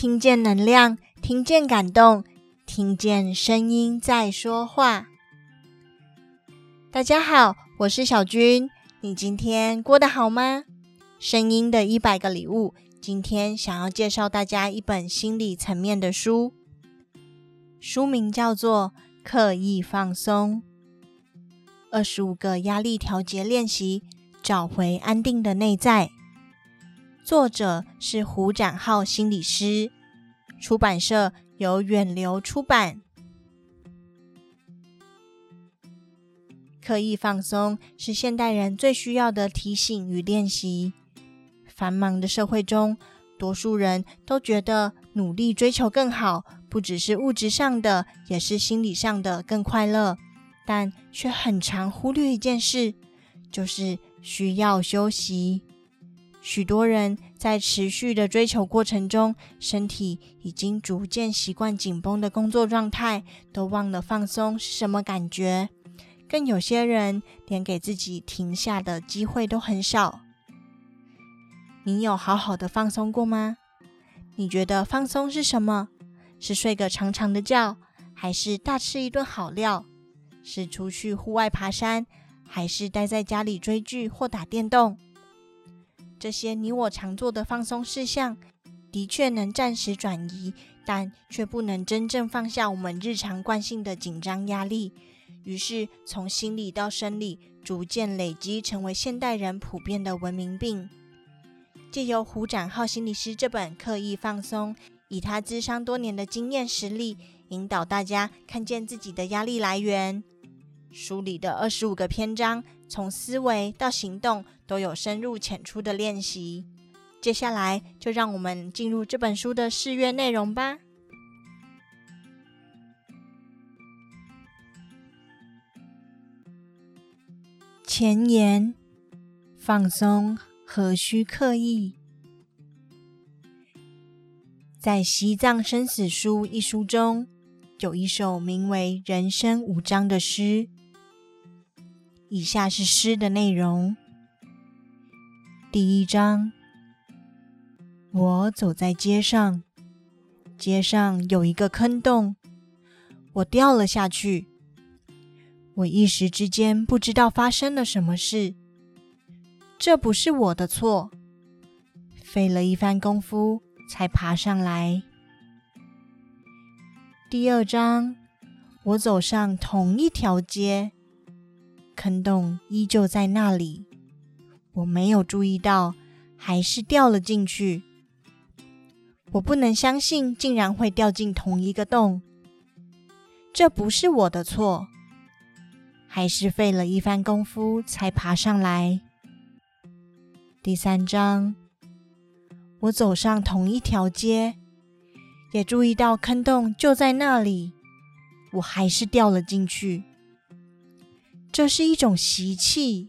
听见能量，听见感动，听见声音在说话。大家好，我是小君，你今天过得好吗？声音的一百个礼物，今天想要介绍大家一本心理层面的书，书名叫做《刻意放松：二十五个压力调节练习，找回安定的内在》。作者是胡展浩心理师，出版社由远流出版。刻意放松是现代人最需要的提醒与练习。繁忙的社会中，多数人都觉得努力追求更好，不只是物质上的，也是心理上的更快乐，但却很常忽略一件事，就是需要休息。许多人在持续的追求过程中，身体已经逐渐习惯紧绷的工作状态，都忘了放松是什么感觉。更有些人连给自己停下的机会都很少。你有好好的放松过吗？你觉得放松是什么？是睡个长长的觉，还是大吃一顿好料？是出去户外爬山，还是待在家里追剧或打电动？这些你我常做的放松事项，的确能暂时转移，但却不能真正放下我们日常惯性的紧张压力。于是，从心理到生理，逐渐累积，成为现代人普遍的文明病。借由胡展浩心理师这本《刻意放松》，以他咨商多年的经验实例，引导大家看见自己的压力来源。书里的二十五个篇章，从思维到行动都有深入浅出的练习。接下来，就让我们进入这本书的试阅内容吧。前言：放松何须刻意？在《西藏生死书》一书中，有一首名为《人生五章》的诗。以下是诗的内容：第一章，我走在街上，街上有一个坑洞，我掉了下去。我一时之间不知道发生了什么事，这不是我的错，费了一番功夫才爬上来。第二章，我走上同一条街。坑洞依旧在那里，我没有注意到，还是掉了进去。我不能相信，竟然会掉进同一个洞。这不是我的错，还是费了一番功夫才爬上来。第三章，我走上同一条街，也注意到坑洞就在那里，我还是掉了进去。这是一种习气。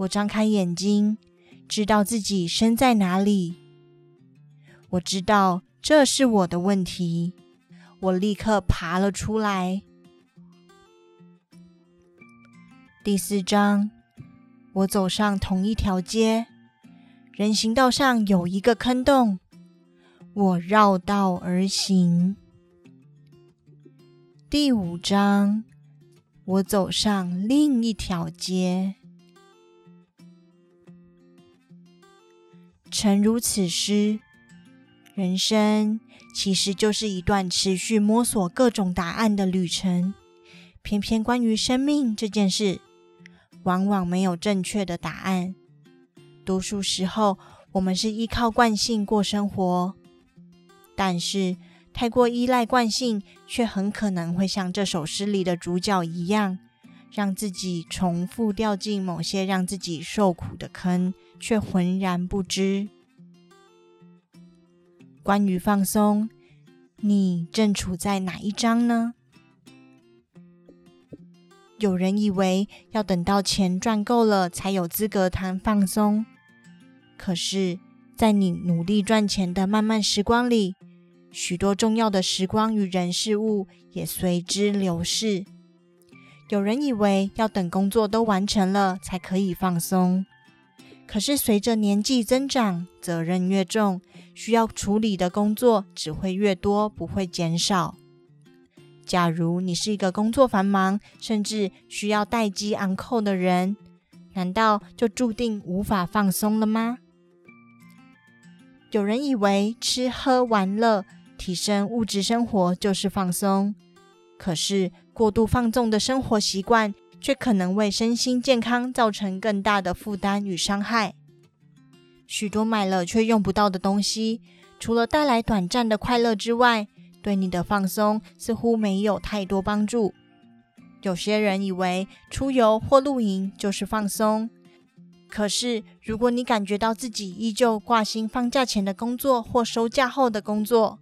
我张开眼睛，知道自己身在哪里。我知道这是我的问题。我立刻爬了出来。第四章，我走上同一条街，人行道上有一个坑洞，我绕道而行。第五章。我走上另一条街。诚如此诗，人生其实就是一段持续摸索各种答案的旅程。偏偏关于生命这件事，往往没有正确的答案。多数时候，我们是依靠惯性过生活，但是，太过依赖惯性，却很可能会像这首诗里的主角一样，让自己重复掉进某些让自己受苦的坑，却浑然不知。关于放松，你正处在哪一章呢？有人以为要等到钱赚够了才有资格谈放松，可是，在你努力赚钱的漫漫时光里，许多重要的时光与人事物也随之流逝。有人以为要等工作都完成了才可以放松，可是随着年纪增长，责任越重，需要处理的工作只会越多，不会减少。假如你是一个工作繁忙，甚至需要待机 on call 的人，难道就注定无法放松了吗？有人以为吃喝玩乐、提升物质生活就是放松，可是过度放纵的生活习惯，却可能为身心健康造成更大的负担与伤害。许多买了却用不到的东西，除了带来短暂的快乐之外，对你的放松似乎没有太多帮助。有些人以为出游或露营就是放松，可是如果你感觉到自己依旧挂心放假前的工作或收假后的工作，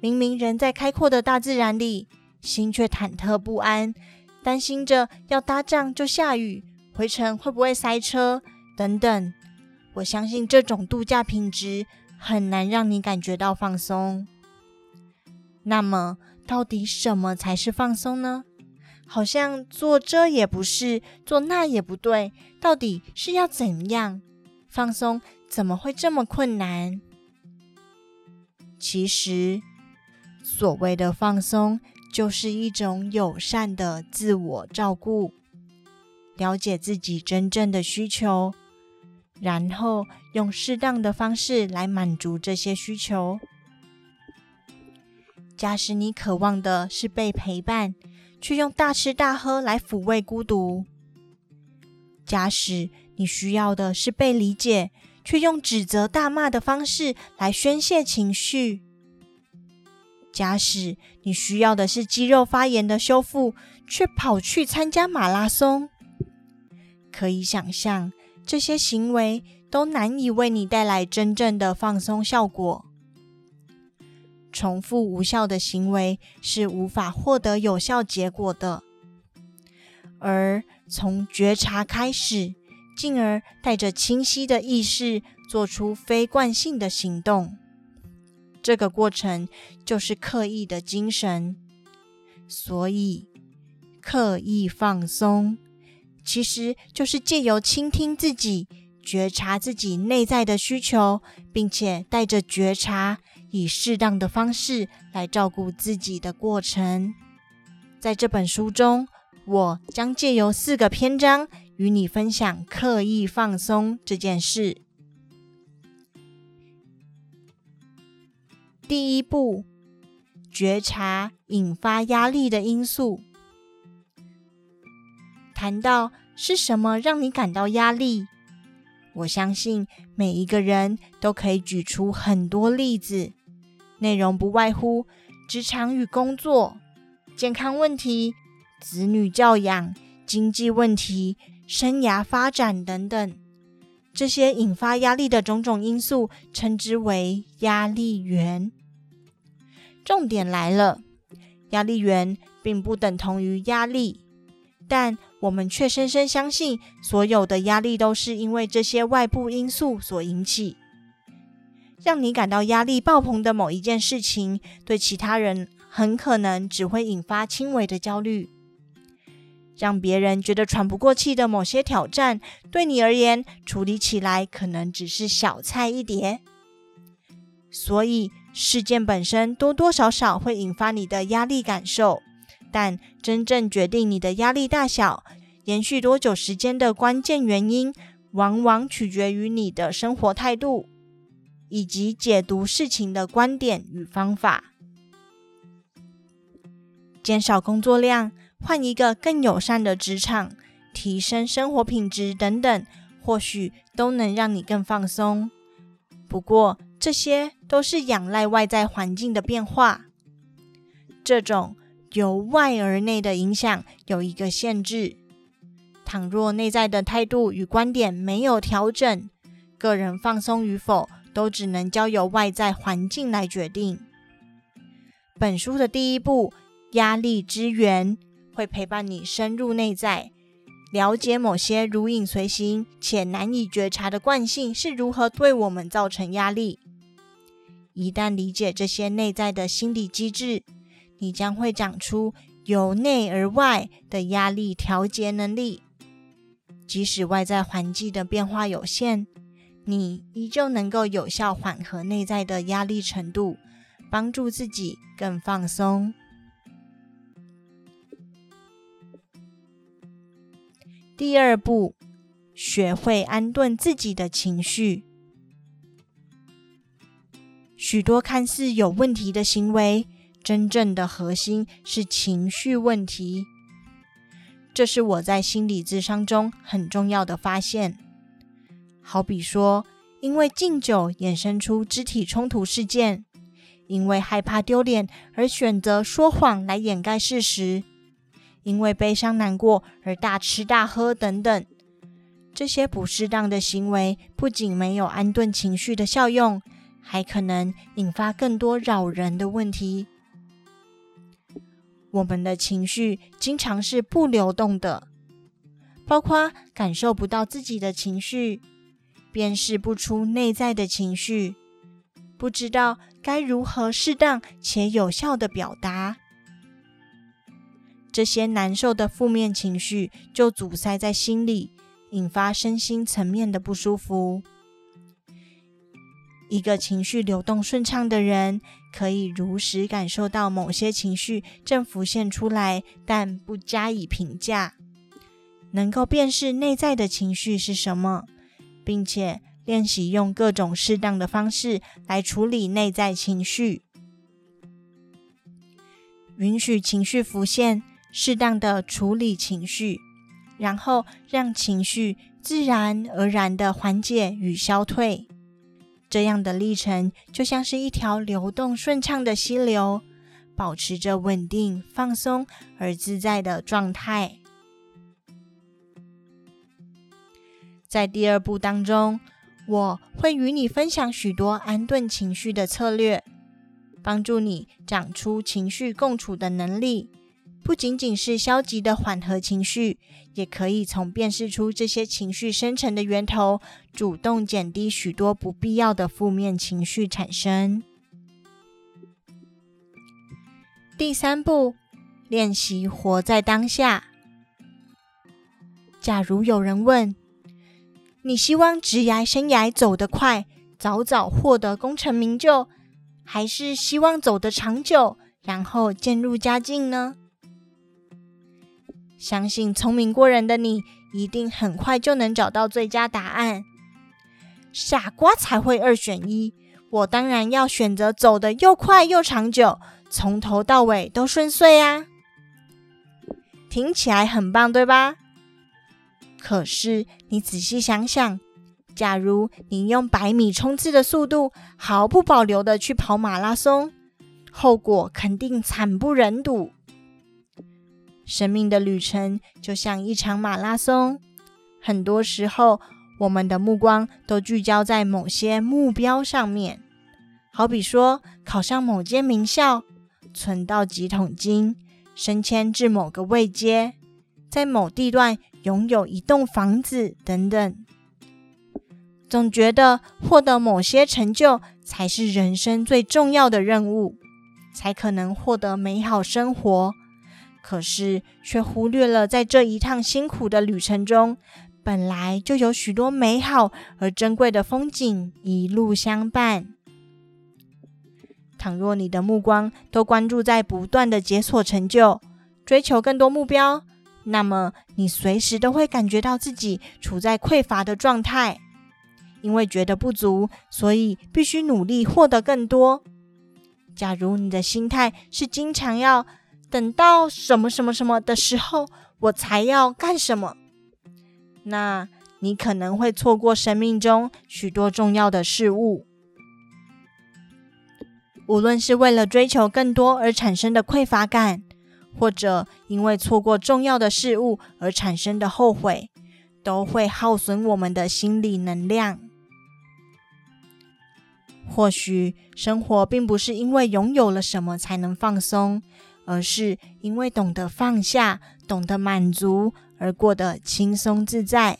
明明人在开阔的大自然里，心却忐忑不安，担心着要搭帐就下雨，回程会不会塞车等等。我相信这种度假品质很难让你感觉到放松。那么，到底什么才是放松呢？好像做这也不是，做那也不对，到底是要怎样放松？怎么会这么困难？其实，所谓的放松，就是一种友善的自我照顾，了解自己真正的需求。然后用适当的方式来满足这些需求。假使你渴望的是被陪伴，却用大吃大喝来抚慰孤独；假使你需要的是被理解，却用指责大骂的方式来宣泄情绪；假使你需要的是肌肉发炎的修复，却跑去参加马拉松，可以想象。这些行为都难以为你带来真正的放松效果。重复无效的行为是无法获得有效结果的。而从觉察开始，进而带着清晰的意识做出非惯性的行动，这个过程就是刻意的精神。所以，刻意放松。其实就是借由倾听自己、觉察自己内在的需求，并且带着觉察，以适当的方式来照顾自己的过程。在这本书中，我将借由四个篇章与你分享刻意放松这件事。第一步，觉察引发压力的因素。谈到是什么让你感到压力，我相信每一个人都可以举出很多例子，内容不外乎职场与工作、健康问题、子女教养、经济问题、生涯发展等等。这些引发压力的种种因素，称之为压力源。重点来了，压力源并不等同于压力。但我们却深深相信，所有的压力都是因为这些外部因素所引起。让你感到压力爆棚的某一件事情，对其他人很可能只会引发轻微的焦虑；让别人觉得喘不过气的某些挑战，对你而言处理起来可能只是小菜一碟。所以，事件本身多多少少会引发你的压力感受。但真正决定你的压力大小、延续多久时间的关键原因，往往取决于你的生活态度，以及解读事情的观点与方法。减少工作量，换一个更友善的职场，提升生活品质等等，或许都能让你更放松。不过，这些都是仰赖外在环境的变化，这种。由外而内的影响有一个限制，倘若内在的态度与观点没有调整，个人放松与否都只能交由外在环境来决定。本书的第一步，压力之源，会陪伴你深入内在，了解某些如影随形且难以觉察的惯性是如何对我们造成压力。一旦理解这些内在的心理机制，你将会长出由内而外的压力调节能力，即使外在环境的变化有限，你依旧能够有效缓和内在的压力程度，帮助自己更放松。第二步，学会安顿自己的情绪。许多看似有问题的行为，真正的核心是情绪问题。这是我在心理智商中很重要的发现。好比说，因为敬酒衍生出肢体冲突事件，因为害怕丢脸而选择说谎来掩盖事实，因为悲伤难过而大吃大喝等等，这些不适当的行为不仅没有安顿情绪的效用，还可能引发更多扰人的问题。我们的情绪经常是不流动的，包括感受不到自己的情绪，辨识不出内在的情绪，不知道该如何适当且有效的表达。这些难受的负面情绪就阻塞在心里，引发身心层面的不舒服。一个情绪流动顺畅的人，可以如实感受到某些情绪正浮现出来，但不加以评价，能够辨识内在的情绪是什么，并且练习用各种适当的方式来处理内在情绪，允许情绪浮现，适当的处理情绪，然后让情绪自然而然的缓解与消退。这样的历程就像是一条流动顺畅的溪流，保持着稳定、放松而自在的状态。在第二步当中，我会与你分享许多安顿情绪的策略，帮助你长出情绪共处的能力。不仅仅是消极的缓和情绪，也可以从辨识出这些情绪生成的源头，主动减低许多不必要的负面情绪产生。第三步，练习活在当下。假如有人问，你希望职涯生涯走得快，早早获得功成名就，还是希望走得长久，然后渐入佳境呢？相信聪明过人的你，一定很快就能找到最佳答案。傻瓜才会二选一，我当然要选择走得又快又长久，从头到尾都顺遂啊！听起来很棒，对吧？可是你仔细想想，假如你用百米冲刺的速度，毫不保留地去跑马拉松，后果肯定惨不忍睹。生命的旅程就像一场马拉松，很多时候我们的目光都聚焦在某些目标上面，好比说考上某间名校、存到几桶金、升迁至某个位阶、在某地段拥有一栋房子等等，总觉得获得某些成就才是人生最重要的任务，才可能获得美好生活。可是，却忽略了在这一趟辛苦的旅程中，本来就有许多美好而珍贵的风景一路相伴。倘若你的目光都关注在不断的解锁成就、追求更多目标，那么你随时都会感觉到自己处在匮乏的状态，因为觉得不足，所以必须努力获得更多。假如你的心态是经常要等到什么什么什么的时候，我才要干什么？那你可能会错过生命中许多重要的事物。无论是为了追求更多而产生的匮乏感，或者因为错过重要的事物而产生的后悔，都会耗损我们的心理能量。或许生活并不是因为拥有了什么才能放松。而是因为懂得放下，懂得满足，而过得轻松自在。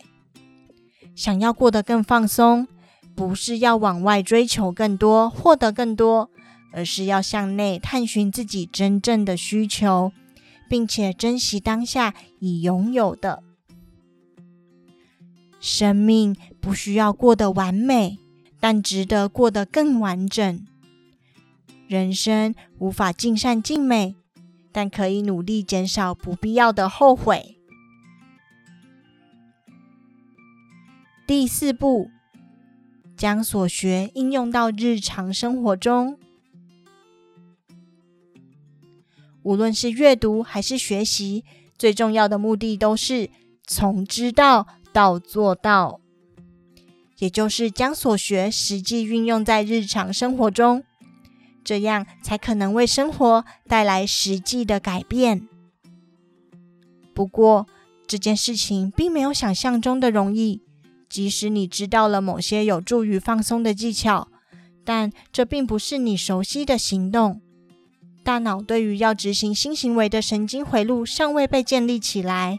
想要过得更放松，不是要往外追求更多，获得更多，而是要向内探寻自己真正的需求，并且珍惜当下已拥有的。生命不需要过得完美，但值得过得更完整。人生无法尽善尽美，但可以努力减少不必要的后悔。第四步，将所学应用到日常生活中。无论是阅读还是学习，最重要的目的都是从知道到做到，也就是将所学实际运用在日常生活中，这样才可能为生活带来实际的改变。不过，这件事情并没有想象中的容易。即使你知道了某些有助于放松的技巧，但这并不是你熟悉的行动。大脑对于要执行新行为的神经回路尚未被建立起来，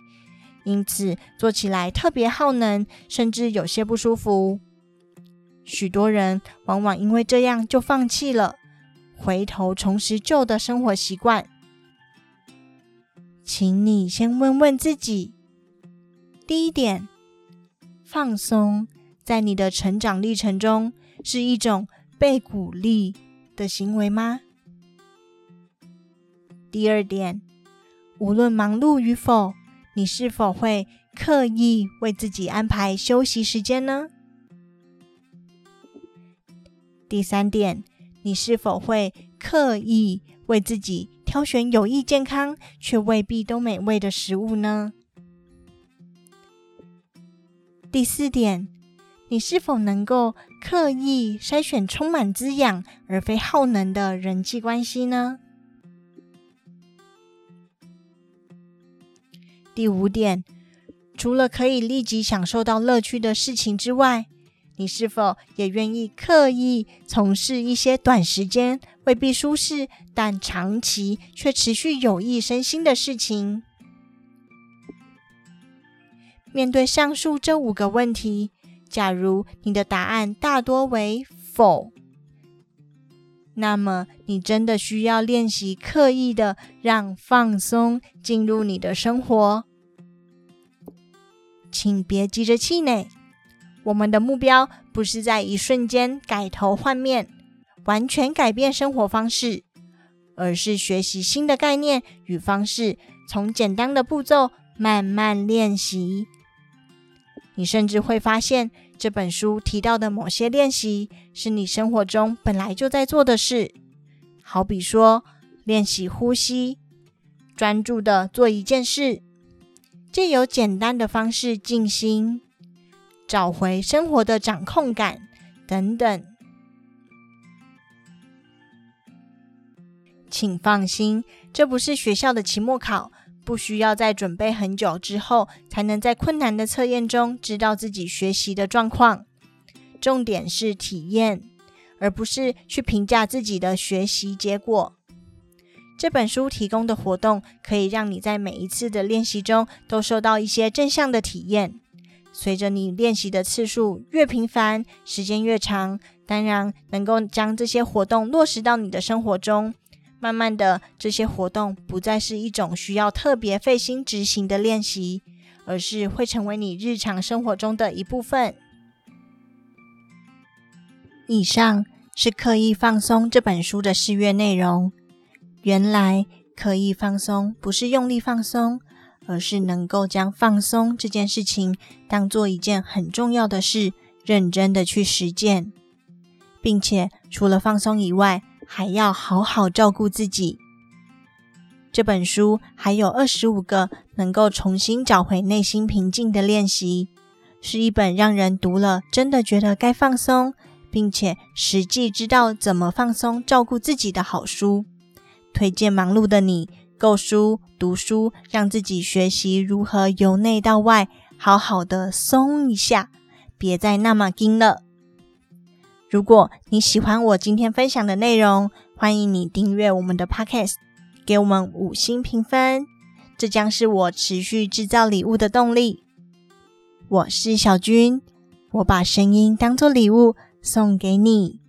因此做起来特别耗能，甚至有些不舒服。许多人往往因为这样就放弃了，回头重拾旧的生活习惯。请你先问问自己：第一点。放松在你的成长历程中是一种被鼓励的行为吗？第二点，无论忙碌与否，你是否会刻意为自己安排休息时间呢？第三点，你是否会刻意为自己挑选有益健康却未必都美味的食物呢？第四点，你是否能够刻意筛选充满滋养而非耗能的人际关系呢？第五点，除了可以立即享受到乐趣的事情之外，你是否也愿意刻意从事一些短时间未必舒适，但长期却持续有益身心的事情？面对上述这五个问题，假如你的答案大多为否，那么你真的需要练习刻意的让放松进入你的生活。请别急着气馁，我们的目标不是在一瞬间改头换面，完全改变生活方式，而是学习新的概念与方式，从简单的步骤慢慢练习。你甚至会发现，这本书提到的某些练习是你生活中本来就在做的事。好比说，练习呼吸，专注的做一件事，借由简单的方式进行，找回生活的掌控感等等。请放心，这不是学校的期末考。不需要在准备很久之后，才能在困难的测验中知道自己学习的状况。重点是体验，而不是去评价自己的学习结果。这本书提供的活动，可以让你在每一次的练习中都受到一些正向的体验。随着你练习的次数越频繁，时间越长，当然能够将这些活动落实到你的生活中。慢慢的，这些活动不再是一种需要特别费心执行的练习，而是会成为你日常生活中的一部分。以上是《刻意放松》这本书的试阅内容。原来，刻意放松不是用力放松，而是能够将放松这件事情当做一件很重要的事，认真的去实践，并且除了放松以外，还要好好照顾自己。这本书还有二十五个能够重新找回内心平静的练习，是一本让人读了真的觉得该放松，并且实际知道怎么放松、照顾自己的好书。推荐忙碌的你购书、读书，让自己学习如何由内到外好好的松一下，别再那么紧了。如果你喜欢我今天分享的内容，欢迎你订阅我们的 Podcast，给我们五星评分，这将是我持续制造礼物的动力。我是小君，我把声音当作礼物送给你。